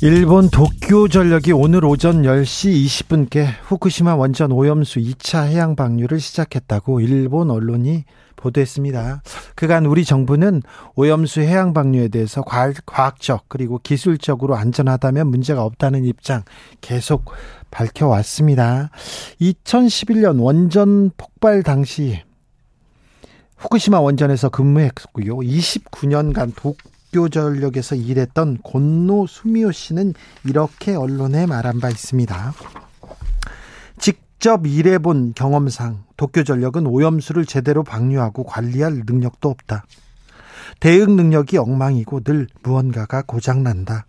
일본 도쿄 전력이 오늘 오전 10시 20분께 후쿠시마 원전 오염수 2차 해양 방류를 시작했다고 일본 언론이 보도했습니다. 그간 우리 정부는 오염수 해양 방류에 대해서 과학적 그리고 기술적으로 안전하다면 문제가 없다는 입장 계속 밝혀왔습니다. 2011년 원전 폭발 당시 후쿠시마 원전에서 근무했고요. 29년간 도쿄전력에서 일했던 곤노 수미오 씨는 이렇게 언론에 말한 바 있습니다. 직접 일해본 경험상 도쿄전력은 오염수를 제대로 방류하고 관리할 능력도 없다. 대응 능력이 엉망이고 늘 무언가가 고장난다.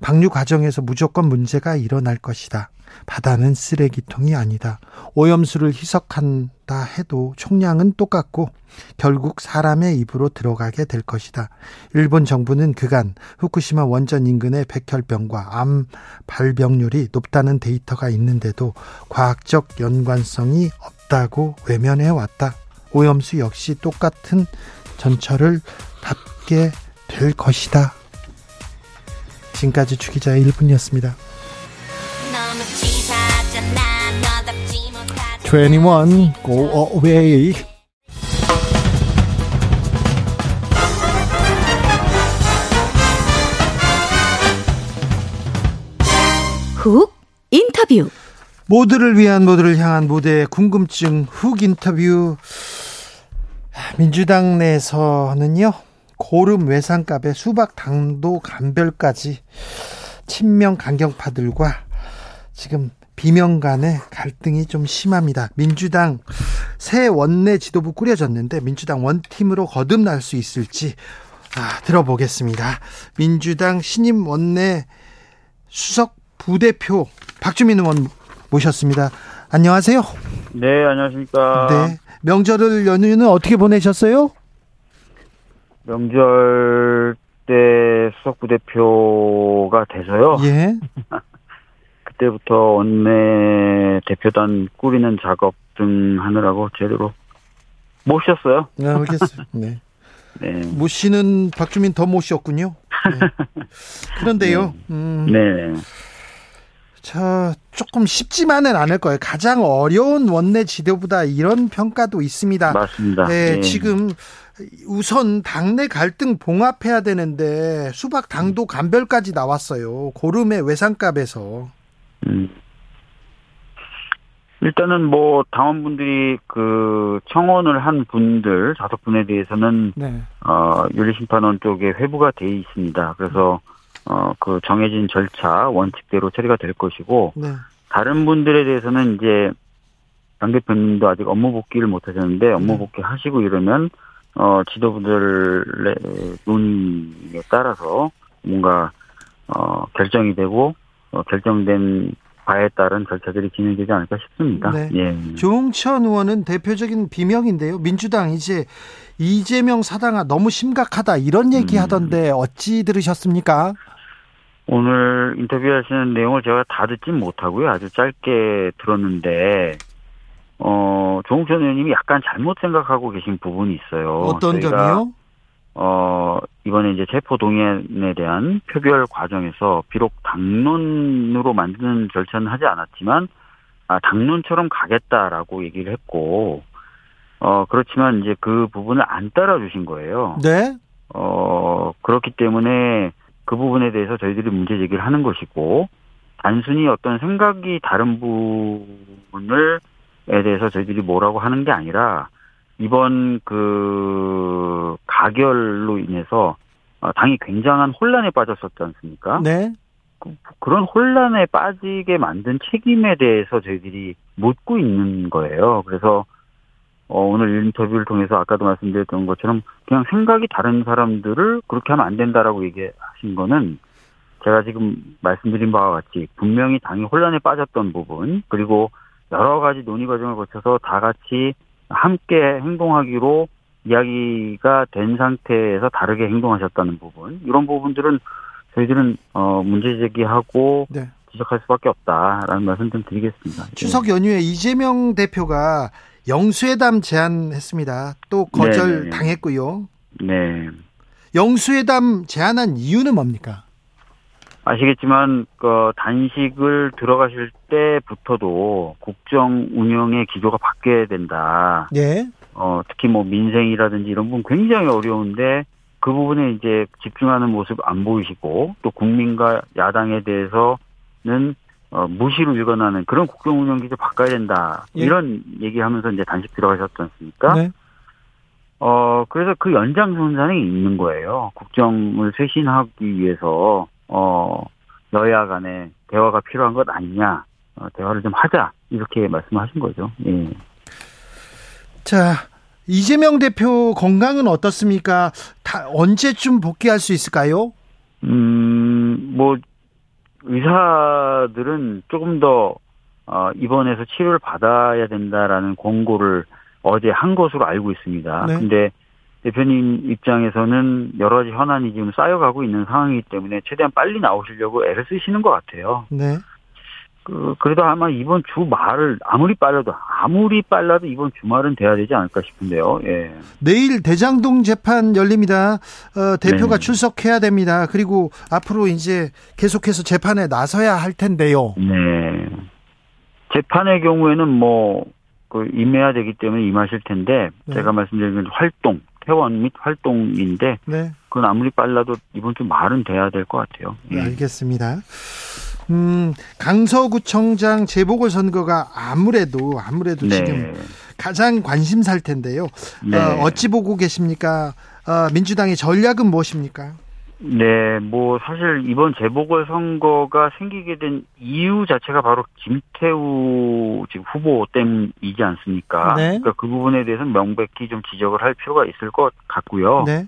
방류 과정에서 무조건 문제가 일어날 것이다. 바다는 쓰레기통이 아니다. 오염수를 희석한다 해도 총량은 똑같고 결국 사람의 입으로 들어가게 될 것이다. 일본 정부는 그간 후쿠시마 원전 인근의 백혈병과 암 발병률이 높다는 데이터가 있는데도 과학적 연관성이 없다고 외면해 왔다. 오염수 역시 똑같은 전철을 밟게 될 것이다. 지금까지 주기자의 1분이었습니다. 21 Go Away. 훅 인터뷰. 모두를 위한 모두를 향한 모두의 궁금증 훅 인터뷰. 민주당 내에서는요 고름 외상값에 수박 당도 감별까지 친명 강경파들과 지금 비명 간의 갈등이 좀 심합니다. 민주당 새 원내 지도부 꾸려졌는데 민주당 원팀으로 거듭날 수 있을지 아, 들어보겠습니다. 민주당 신임 원내 수석 부대표 박주민 의원 모셨습니다. 안녕하세요. 네, 안녕하십니까. 네. 명절을 연휴는 어떻게 보내셨어요? 명절 때 수석 부 대표가 돼서요. 예. 그때부터 원내 대표단 꾸리는 작업 등 하느라고 제대로 못 쉬었어요. 네, 알겠어요. 네. 네. 못 쉬는 박주민 더 못 쉬었군요. 네. 그런데요. 네. 음, 네. 자, 조금 쉽지만은 않을 거예요. 가장 어려운 원내 지도부다 이런 평가도 있습니다. 맞습니다. 네, 네. 지금 우선 당내 갈등 봉합해야 되는데 수박 당도 감별까지 나왔어요. 고름의 외상값에서. 음. 일단은 뭐 당원분들이 그 청원을 한 분들 다섯 분에 대해서는 네. 어 윤리심판원 쪽에 회부가 돼 있습니다. 그래서 어 그 정해진 절차 원칙대로 처리가 될 것이고 네. 다른 분들에 대해서는 이제 당 대표님도 아직 업무 복귀를 못 하셨는데 업무 네. 복귀 하시고 이러면 어 지도부들의 논의에 따라서 뭔가 어 결정이 되고 어, 결정된 바에 따른 절차들이 진행되지 않을까 싶습니다. 네. 예. 조홍천 의원은 대표적인 비명인데요. 민주당 이제 이재명 사당아 너무 심각하다 이런 얘기 음. 하던데 어찌 들으셨습니까? 오늘 인터뷰하시는 내용을 제가 다 듣진 못하고요. 아주 짧게 들었는데 어 조홍천 의원님이 약간 잘못 생각하고 계신 부분이 있어요. 어떤 점이요? 어, 이번에 이제 체포동의안에 대한 표결 과정에서 비록 당론으로 만드는 절차는 하지 않았지만, 아, 당론처럼 가겠다라고 얘기를 했고, 어, 그렇지만 이제 그 부분을 안 따라주신 거예요. 네. 어, 그렇기 때문에 그 부분에 대해서 저희들이 문제 제기를 하는 것이고, 단순히 어떤 생각이 다른 부분을, 에 대해서 저희들이 뭐라고 하는 게 아니라, 이번 그 가결로 인해서 어, 당이 굉장한 혼란에 빠졌었지 않습니까? 네. 그, 그런 혼란에 빠지게 만든 책임에 대해서 저희들이 묻고 있는 거예요. 그래서 어, 오늘 인터뷰를 통해서 아까도 말씀드렸던 것처럼 그냥 생각이 다른 사람들을 그렇게 하면 안 된다라고 얘기하신 거는 제가 지금 말씀드린 바와 같이 분명히 당이 혼란에 빠졌던 부분 그리고 여러 가지 논의 과정을 거쳐서 다 같이 함께 행동하기로 이야기가 된 상태에서 다르게 행동하셨다는 부분 이런 부분들은 저희들은 어 문제 제기하고 네. 지적할 수밖에 없다라는 말씀 좀 드리겠습니다. 추석 연휴에 이재명 대표가 영수회담 제안했습니다. 또 거절 네네. 네, 네. 당했고요. 네. 영수회담 제안한 이유는 뭡니까? 아시겠지만 그 단식을 들어가실 때부터도 국정 운영의 기조가 바뀌어야 된다. 예. 어 특히 뭐 민생이라든지 이런 부분 굉장히 어려운데 그 부분에 이제 집중하는 모습 안 보이시고 또 국민과 야당에 대해서는 어, 무시로 일관하는 그런 국정 운영 기조 바꿔야 된다. 예. 이런 얘기하면서 이제 단식 들어가셨지 않습니까? 네. 어, 그래서 그 연장선상에 있는 거예요. 국정을 쇄신하기 위해서, 어, 여야 간에 대화가 필요한 것 아니냐, 어, 대화를 좀 하자, 이렇게 말씀하신 거죠. 예. 자, 이재명 대표 건강은 어떻습니까? 다 언제쯤 복귀할 수 있을까요? 음, 뭐, 의사들은 조금 더, 어, 입원해서 치료를 받아야 된다라는 권고를 어제 한 것으로 알고 있습니다. 네. 근데 대표님 입장에서는 여러 가지 현안이 지금 쌓여가고 있는 상황이기 때문에 최대한 빨리 나오시려고 애를 쓰시는 것 같아요. 네. 그, 그래도 아마 이번 주말을 아무리 빨라도, 아무리 빨라도 이번 주말은 돼야 되지 않을까 싶은데요. 예. 내일 대장동 재판 열립니다. 어, 대표가 네. 출석해야 됩니다. 그리고 앞으로 이제 계속해서 재판에 나서야 할 텐데요. 네. 재판의 경우에는 뭐, 그 임해야 되기 때문에 임하실 텐데 네. 제가 말씀드린 활동 회원 및 활동인데 네. 그건 아무리 빨라도 이번 주 말은 돼야 될 것 같아요. 네, 알겠습니다. 음, 강서구청장 재보궐 선거가 아무래도 아무래도 네. 지금 가장 관심사일 텐데요. 네. 어, 어찌 보고 계십니까? 어, 민주당의 전략은 무엇입니까? 네, 뭐 사실 이번 재보궐 선거가 생기게 된 이유 자체가 바로 김태우 지금 후보 때문이지 않습니까? 네. 그러니까 그 부분에 대해서는 명백히 좀 지적을 할 필요가 있을 것 같고요. 네.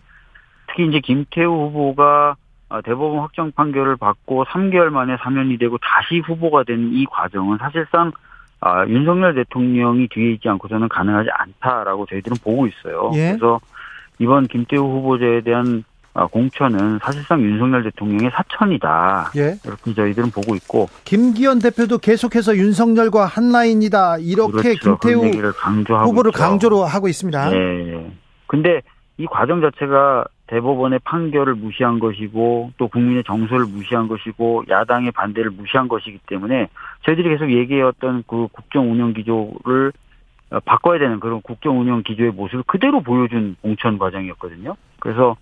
특히 이제 김태우 후보가 대법원 확정 판결을 받고 3개월 만에 사면이 되고 다시 후보가 된 이 과정은 사실상 아, 윤석열 대통령이 뒤에 있지 않고서는 가능하지 않다라고 저희들은 보고 있어요. 예. 그래서 이번 김태우 후보자에 대한 아, 공천은 사실상 윤석열 대통령의 사천이다. 예. 이렇게 저희들은 보고 있고 김기현 대표도 계속해서 윤석열과 한 라인이다. 이렇게 그렇죠. 김태우 후보를 있죠. 강조로 하고 있습니다. 네. 근데 이 과정 자체가 대법원의 판결을 무시한 것이고 또 국민의 정서를 무시한 것이고 야당의 반대를 무시한 것이기 때문에 저희들이 계속 얘기해왔던 그 국정 운영 기조를 어, 바꿔야 되는 그런 국정 운영 기조의 모습을 그대로 보여준 공천 과정이었거든요. 그래서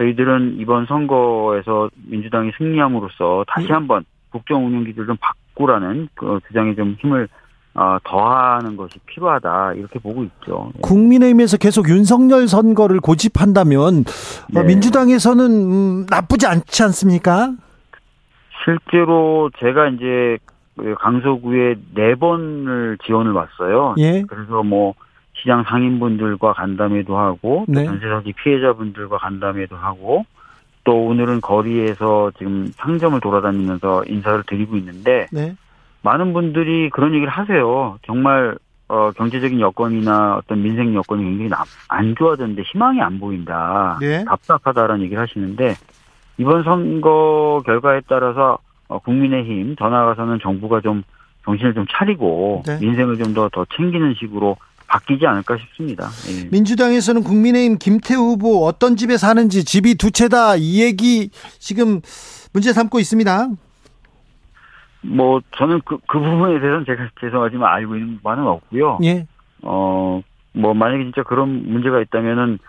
저희들은 이번 선거에서 민주당이 승리함으로써 다시 예. 한번 국정 운영 기조를 좀 바꾸라는 그 주장에 좀 힘을 어, 더하는 것이 필요하다 이렇게 보고 있죠. 예. 국민의힘에서 계속 윤석열 선거를 고집한다면 어, 네. 민주당에서는 음, 나쁘지 않지 않습니까? 실제로 제가 이제 그 강서구에 네 번을 지원을 왔어요. 예. 그래서 뭐 시장 상인분들과 간담회도 하고 네. 전세사기 피해자분들과 간담회도 하고 또 오늘은 거리에서 지금 상점을 돌아다니면서 인사를 드리고 있는데 네. 많은 분들이 그런 얘기를 하세요. 정말 어, 경제적인 여건이나 어떤 민생 여건이 굉장히 안 좋아졌는데 희망이 안 보인다. 네. 답답하다라는 얘기를 하시는데 이번 선거 결과에 따라서 어, 국민의힘 더 나아가서는 정부가 좀 정신을 좀 차리고 네. 민생을 좀 더더 챙기는 식으로 바뀌지 않을까 싶습니다. 예. 민주당에서는 국민의힘 김태우 후보 어떤 집에 사는지 집이 두 채다 이 얘기 지금 문제 삼고 있습니다. 뭐 저는 그, 그 부분에 대해서는 제가 죄송하지만 알고 있는 바는 없고요. 예. 어, 뭐 만약에 진짜 그런 문제가 있다면은 그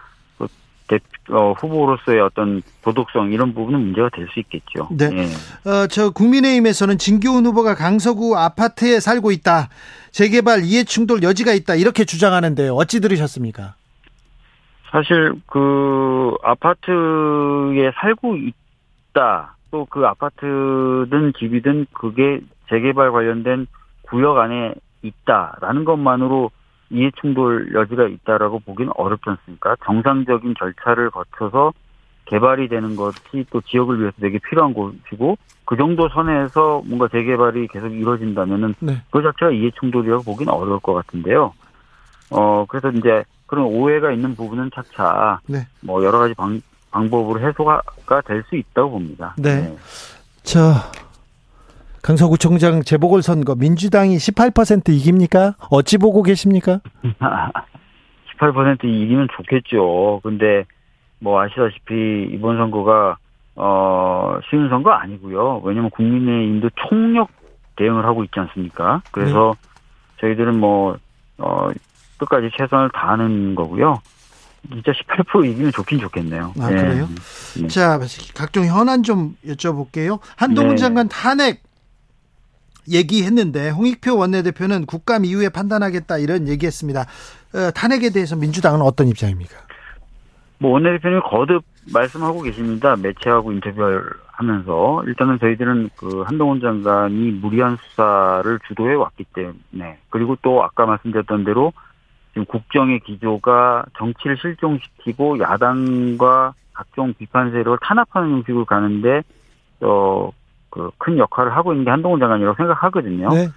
대, 어, 후보로서의 어떤 도덕성 이런 부분은 문제가 될 수 있겠죠. 네. 예. 어, 저 국민의힘에서는 진교훈 후보가 강서구 아파트에 살고 있다. 재개발 이해 충돌 여지가 있다. 이렇게 주장하는데 어찌 들으셨습니까? 사실 그 아파트에 살고 있다. 또 그 아파트든 집이든 그게 재개발 관련된 구역 안에 있다라는 것만으로 이해충돌 여지가 있다라고 보기는 어렵지 않습니까? 정상적인 절차를 거쳐서 개발이 되는 것이 또 지역을 위해서 되게 필요한 곳이고 그 정도 선에서 뭔가 재개발이 계속 이루어진다면은 네. 그 자체가 이해 충돌이라고 보기는 어려울 것 같은데요. 어 그래서 이제 그런 오해가 있는 부분은 차차 네. 뭐 여러 가지 방, 방법으로 해소가 될 수 있다고 봅니다. 네. 네. 저 강서구청장 재보궐선거 민주당이 18% 이깁니까? 어찌 보고 계십니까? 18% 이기면 좋겠죠. 근데 뭐 아시다시피 이번 선거가 어 쉬운 선거 아니고요. 왜냐면 국민의힘도 총력 대응을 하고 있지 않습니까? 그래서 네. 저희들은 뭐 어 끝까지 최선을 다하는 거고요. 진짜 18% 이기면 좋긴 좋겠네요. 아, 네. 그래요? 네. 자, 각종 현안 좀 여쭤볼게요. 한동훈 네. 장관 탄핵 얘기했는데 홍익표 원내대표는 국감 이후에 판단하겠다 이런 얘기했습니다. 어, 탄핵에 대해서 민주당은 어떤 입장입니까? 뭐 원내대표님 거듭 말씀하고 계십니다. 매체하고 인터뷰를 하면서 일단은 저희들은 그 한동훈 장관이 무리한 수사를 주도해 왔기 때문에 그리고 또 아까 말씀드렸던 대로 지금 국정의 기조가 정치를 실종시키고 야당과 각종 비판 세력을 탄압하는 형식으로 가는데 어 그 큰 역할을 하고 있는 게 한동훈 장관이라고 생각하거든요. 네.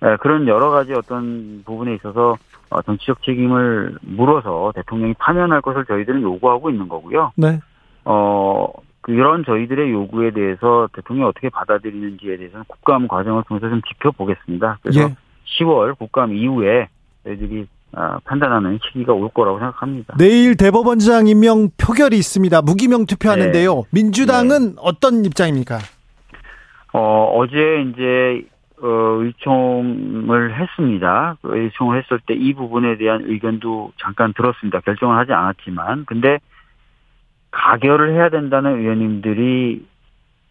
네, 그런 여러 가지 어떤 부분에 있어서 어, 정치적 책임을 물어서 대통령이 파면할 것을 저희들은 요구하고 있는 거고요. 네. 어, 그 이런 저희들의 요구에 대해서 대통령이 어떻게 받아들이는지에 대해서는 국감 과정을 통해서 좀 지켜보겠습니다. 그래서 예. 10월 국감 이후에 저희들이 어, 판단하는 시기가 올 거라고 생각합니다. 내일 대법원장 임명 표결이 있습니다. 무기명 투표하는데요. 네. 민주당은 네. 어떤 입장입니까? 어, 어제 이제 어, 의총을 했습니다. 그 의총을 했을 때 이 부분에 대한 의견도 잠깐 들었습니다. 결정을 하지 않았지만, 근데 가결을 해야 된다는 의원님들이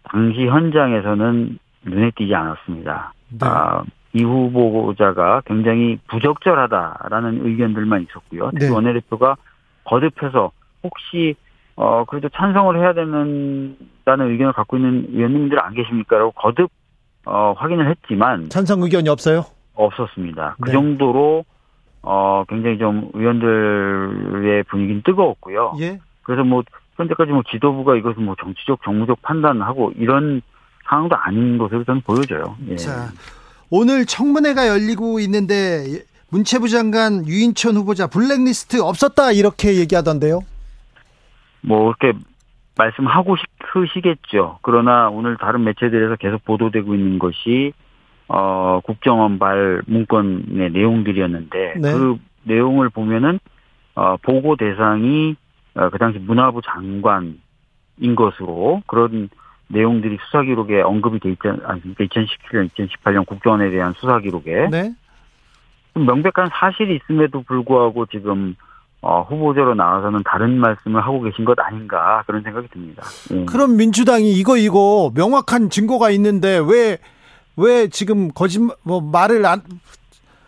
당시 현장에서는 눈에 띄지 않았습니다. 네. 아, 이 후보자가 굉장히 부적절하다라는 의견들만 있었고요. 네. 원내대표가 거듭해서 혹시 어 그래도 찬성을 해야 되는다는 의견을 갖고 있는 의원님들 안 계십니까 라고 거듭 어 확인을 했지만 찬성 의견이 없어요? 없었습니다. 그 네. 그 정도로 어 굉장히 좀 의원들의 분위기는 뜨거웠고요. 예. 그래서 뭐 현재까지 뭐 지도부가 이것을 뭐 정치적 정무적 판단하고 이런 상황도 아닌 것으로 저는 보여져요. 예. 자 오늘 청문회가 열리고 있는데 문체부 장관 유인천 후보자 블랙리스트 없었다 이렇게 얘기하던데요. 뭐 이렇게 말씀하고 싶으시겠죠. 그러나 오늘 다른 매체들에서 계속 보도되고 있는 것이 어 국정원 발 문건의 내용들이었는데 네. 그 내용을 보면은 어 보고 대상이 어, 그 당시 문화부 장관인 것으로 그런 내용들이 수사 기록에 언급이 돼 있지 않습니까? 2017년, 2018년 국정원에 대한 수사 기록에. 네. 명백한 사실이 있음에도 불구하고 지금 어, 후보자로 나와서는 다른 말씀을 하고 계신 것 아닌가 그런 생각이 듭니다. 예. 그럼 민주당이 이거 이거 명확한 증거가 있는데 왜 왜 지금 거짓말 뭐 말을 안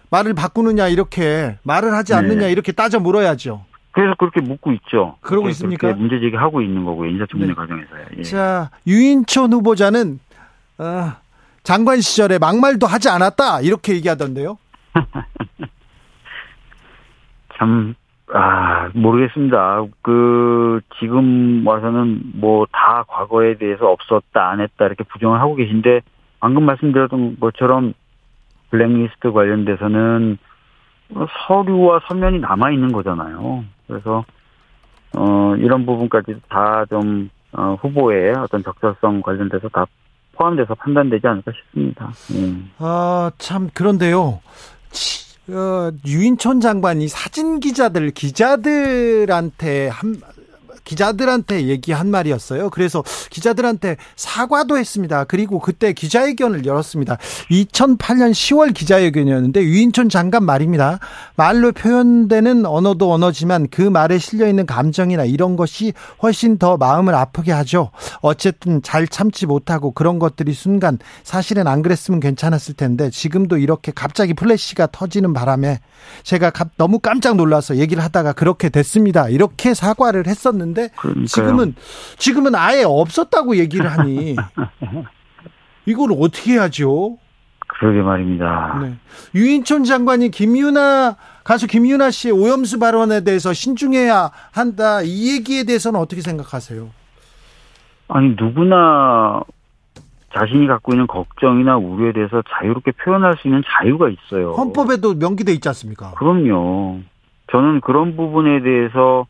말을 바꾸느냐 이렇게 말을 하지 않느냐 네. 이렇게 따져 물어야죠. 그래서 그렇게 묻고 있죠. 그러고 있습니까? 문제 제기하고 있는 거고 인사청문회 네. 과정에서요. 예. 자 유인촌 후보자는 어, 장관 시절에 막말도 하지 않았다 이렇게 얘기하던데요. 참, 아, 모르겠습니다. 그, 지금 와서는 뭐 다 과거에 대해서 없었다, 안 했다, 이렇게 부정을 하고 계신데, 방금 말씀드렸던 것처럼 블랙리스트 관련돼서는 서류와 서면이 남아있는 거잖아요. 그래서 어 이런 부분까지 다 좀 어, 후보의 어떤 적절성 관련돼서 다 포함돼서 판단되지 않을까 싶습니다. 예. 아참 그런데요. 어, 유인촌 장관이 사진 기자들 기자들한테 한 기자들한테 얘기한 말이었어요. 그래서 기자들한테 사과도 했습니다. 그리고 그때 기자회견을 열었습니다. 2008년 10월 기자회견이었는데 유인촌 장관 말입니다. 말로 표현되는 언어도 언어지만 그 말에 실려 있는 감정이나 이런 것이 훨씬 더 마음을 아프게 하죠. 어쨌든 잘 참지 못하고 그런 것들이 순간 사실은 안 그랬으면 괜찮았을 텐데 지금도 이렇게 갑자기 플래시가 터지는 바람에 제가 너무 깜짝 놀라서 얘기를 하다가 그렇게 됐습니다. 이렇게 사과를 했었는데 했는데 그러니까요. 지금은 지금은 아예 없었다고 얘기를 하니 이걸 어떻게 해야죠? 그러게 말입니다. 네. 유인촌 장관이 김유나 가수 김유나 씨의 오염수 발언에 대해서 신중해야 한다 이 얘기에 대해서는 어떻게 생각하세요? 아니 누구나 자신이 갖고 있는 걱정이나 우려에 대해서 자유롭게 표현할 수 있는 자유가 있어요. 헌법에도 명기돼 있지 않습니까? 그럼요. 저는 그런 부분에 대해서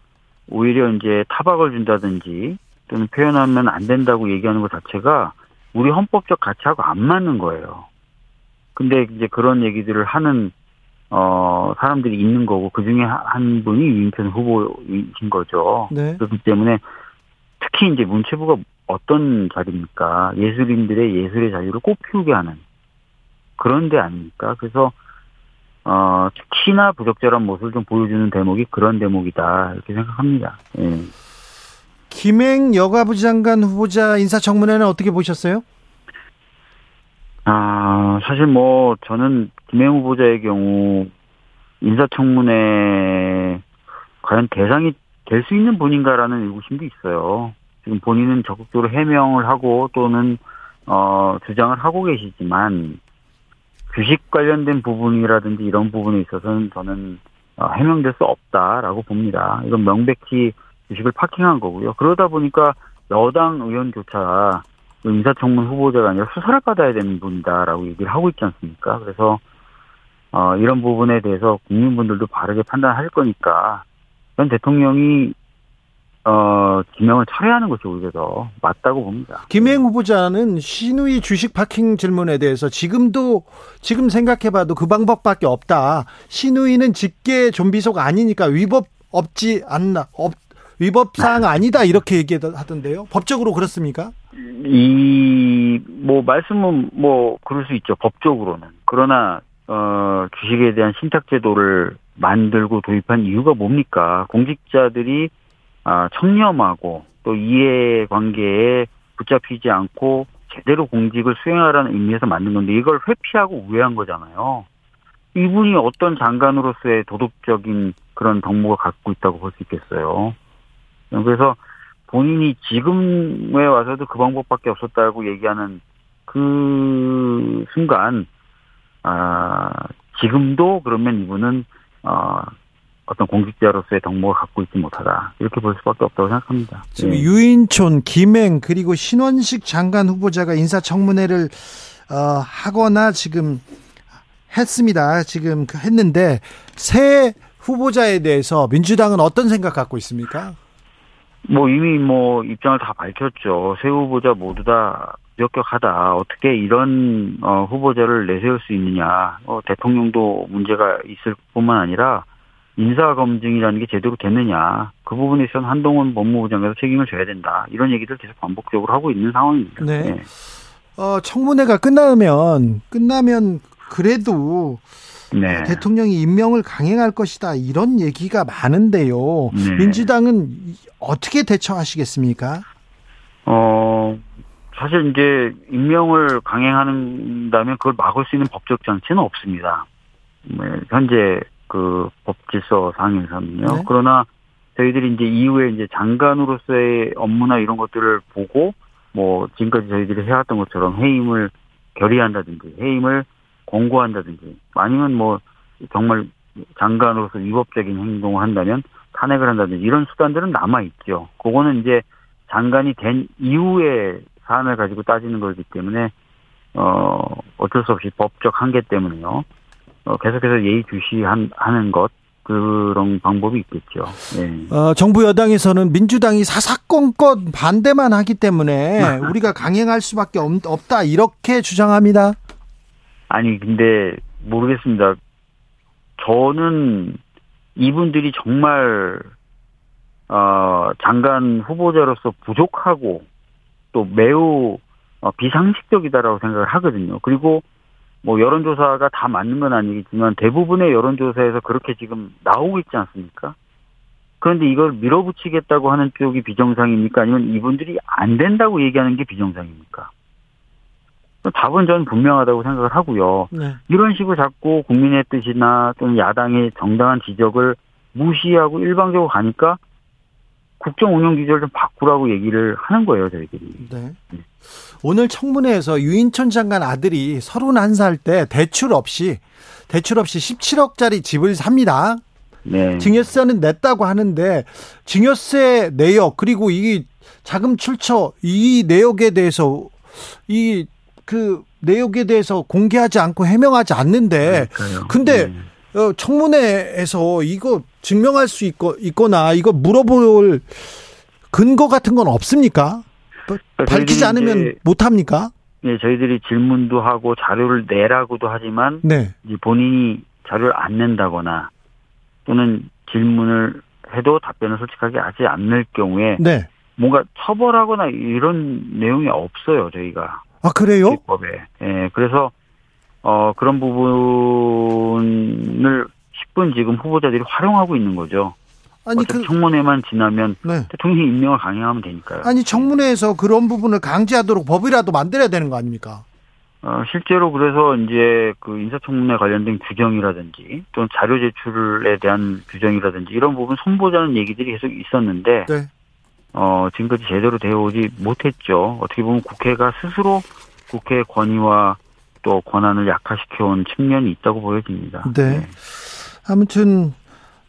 오히려 이제 타박을 준다든지 또는 표현하면 안 된다고 얘기하는 것 자체가 우리 헌법적 가치하고 안 맞는 거예요. 근데 이제 그런 얘기들을 하는 어 사람들이 있는 거고 그 중에 한 분이 유인천 후보이신 거죠. 네. 그렇기 때문에 특히 이제 문체부가 어떤 자리입니까? 예술인들의 예술의 자유를 꽃피우게 하는 그런 데 아닙니까? 그래서 어 특히나 부적절한 모습을 좀 보여주는 대목이 그런 대목이다 이렇게 생각합니다. 예. 김행 여가부 장관 후보자 인사청문회는 어떻게 보셨어요? 아, 사실 뭐, 저는 김행 후보자의 경우, 인사청문회, 과연 대상이 될 수 있는 분인가라는 의구심도 있어요. 지금 본인은 적극적으로 해명을 하고 또는, 어, 주장을 하고 계시지만, 주식 관련된 부분이라든지 이런 부분에 있어서는 저는 어, 해명될 수 없다라고 봅니다. 이건 명백히 주식을 파킹한 거고요. 그러다 보니까 여당 의원조차 인사청문 후보자가 아니라 수사를 받아야 되는 분이다라고 얘기를 하고 있지 않습니까? 그래서 어, 이런 부분에 대해서 국민분들도 바르게 판단할 거니까 전 대통령이 어, 김영을 철회하는 것이 오히려 더 맞다고 봅니다. 김행 후보자는 신우이 주식 파킹 질문에 대해서 지금도 지금 생각해봐도 그 방법밖에 없다. 신우이는 직계 좀비속 아니니까 위법 없지 않나 없 위법 사항 아니다 이렇게 얘기하던데요. 법적으로 그렇습니까? 이 뭐 말씀은 뭐 그럴 수 있죠. 법적으로는 그러나 어 주식에 대한 신탁 제도를 만들고 도입한 이유가 뭡니까? 공직자들이 아 청렴하고 또 이해 관계에 붙잡히지 않고 제대로 공직을 수행하라는 의미에서 만든 건데 이걸 회피하고 우회한 거잖아요. 이분이 어떤 장관으로서의 도덕적인 그런 덕목을 갖고 있다고 볼 수 있겠어요. 그래서 본인이 지금에 와서도 그 방법밖에 없었다고 얘기하는 그 순간, 아, 지금도 그러면 이분은, 어, 어떤 공직자로서의 덕목을 갖고 있지 못하다. 이렇게 볼 수밖에 없다고 생각합니다. 지금 네. 유인촌, 김행, 그리고 신원식 장관 후보자가 인사청문회를, 어, 하거나 지금 했습니다. 지금 그 했는데, 새 후보자에 대해서 민주당은 어떤 생각 갖고 있습니까? 뭐 이미 뭐 입장을 다 밝혔죠. 세 후보자 모두 다 역격하다. 어떻게 이런 어, 후보자를 내세울 수 있느냐. 어, 대통령도 문제가 있을 뿐만 아니라 인사 검증이라는 게 제대로 됐느냐. 그 부분에 있어서는 한동훈 법무부 장관에서 책임을 져야 된다. 이런 얘기들 계속 반복적으로 하고 있는 상황입니다. 네. 네. 어, 청문회가 끝나면 끝나면 그래도 네. 대통령이 임명을 강행할 것이다 이런 얘기가 많은데요. 네. 민주당은 어떻게 대처하시겠습니까? 어 사실 이제 임명을 강행한다면 그걸 막을 수 있는 법적 장치는 없습니다. 네, 현재 그 법질서 상에서는요. 네. 그러나 저희들이 이제 이후에 이제 장관으로서의 업무나 이런 것들을 보고 뭐 지금까지 저희들이 해왔던 것처럼 해임을 결의한다든지 해임을 공고한다든지 아니면 뭐 정말 장관으로서 위법적인 행동을 한다면 탄핵을 한다든지 이런 수단들은 남아 있죠. 그거는 이제 장관이 된 이후에 사안을 가지고 따지는 거기 때문에 어 어쩔 수 없이 법적 한계 때문에요. 어, 계속해서 예의주시하는 것 그런 방법이 있겠죠. 네. 어, 정부 여당에서는 민주당이 사사건건 반대만 하기 때문에 우리가 강행할 수밖에 없, 다 이렇게 주장합니다. 아니 근데 모르겠습니다. 저는 이분들이 정말 어, 장관 후보자로서 부족하고 또 매우 어, 비상식적이다라고 생각을 하거든요. 그리고 뭐 여론조사가 다 맞는 건 아니겠지만 대부분의 여론조사에서 그렇게 지금 나오고 있지 않습니까? 그런데 이걸 밀어붙이겠다고 하는 쪽이 비정상입니까? 아니면 이분들이 안 된다고 얘기하는 게 비정상입니까? 답은 저는 분명하다고 생각을 하고요. 네. 이런 식으로 자꾸 국민의 뜻이나 또는 야당의 정당한 지적을 무시하고 일방적으로 가니까 국정 운영 기조를 좀 바꾸라고 얘기를 하는 거예요, 저희들이. 네. 네. 오늘 청문회에서 유인천 장관 아들이 31살 때 대출 없이 대출 없이 17억짜리 집을 삽니다. 네. 증여세는 냈다고 하는데 증여세 내역 그리고 이 자금 출처 이 내역에 대해서 이 그 내역에 대해서 공개하지 않고 해명하지 않는데 그러니까요. 근데 네. 어, 청문회에서 이거 증명할 수 있고 있거나 이거 물어볼 근거 같은 건 없습니까? 그러니까 밝히지 않으면 못 합니까? 네, 저희들이 질문도 하고 자료를 내라고도 하지만 네. 본인이 자료를 안 낸다거나 또는 질문을 해도 답변을 솔직하게 하지 않을 경우에 네. 뭔가 처벌하거나 이런 내용이 없어요 저희가. 아 그래요? 법에. 예, 그래서 어 그런 부분을 10분 지금 후보자들이 활용하고 있는 거죠. 아니 그 청문회만 지나면 네. 대통령이 임명을 강행하면 되니까요. 아니 청문회에서 그런 부분을 강제하도록 법이라도 만들어야 되는 거 아닙니까? 어, 실제로 그래서 이제 그 인사청문회 관련된 규정이라든지 또는 자료 제출에 대한 규정이라든지 이런 부분 손보자는 얘기들이 계속 있었는데 네. 어, 지금까지 제대로 되어 오지 못했죠. 어떻게 보면 국회가 스스로 국회 권위와 또 권한을 약화시켜온 측면이 있다고 보여집니다. 네. 네. 아무튼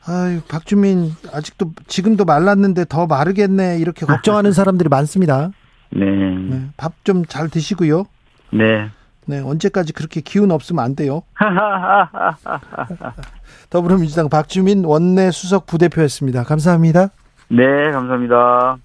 아유, 박주민 아직도 지금도 말랐는데 더 마르겠네 이렇게 걱정하는 사람들이 많습니다. 네. 네. 밥 좀 잘 드시고요. 네. 네, 언제까지 그렇게 기운 없으면 안 돼요. 더불어민주당 박주민 원내 수석 부대표였습니다. 감사합니다. 네, 감사합니다.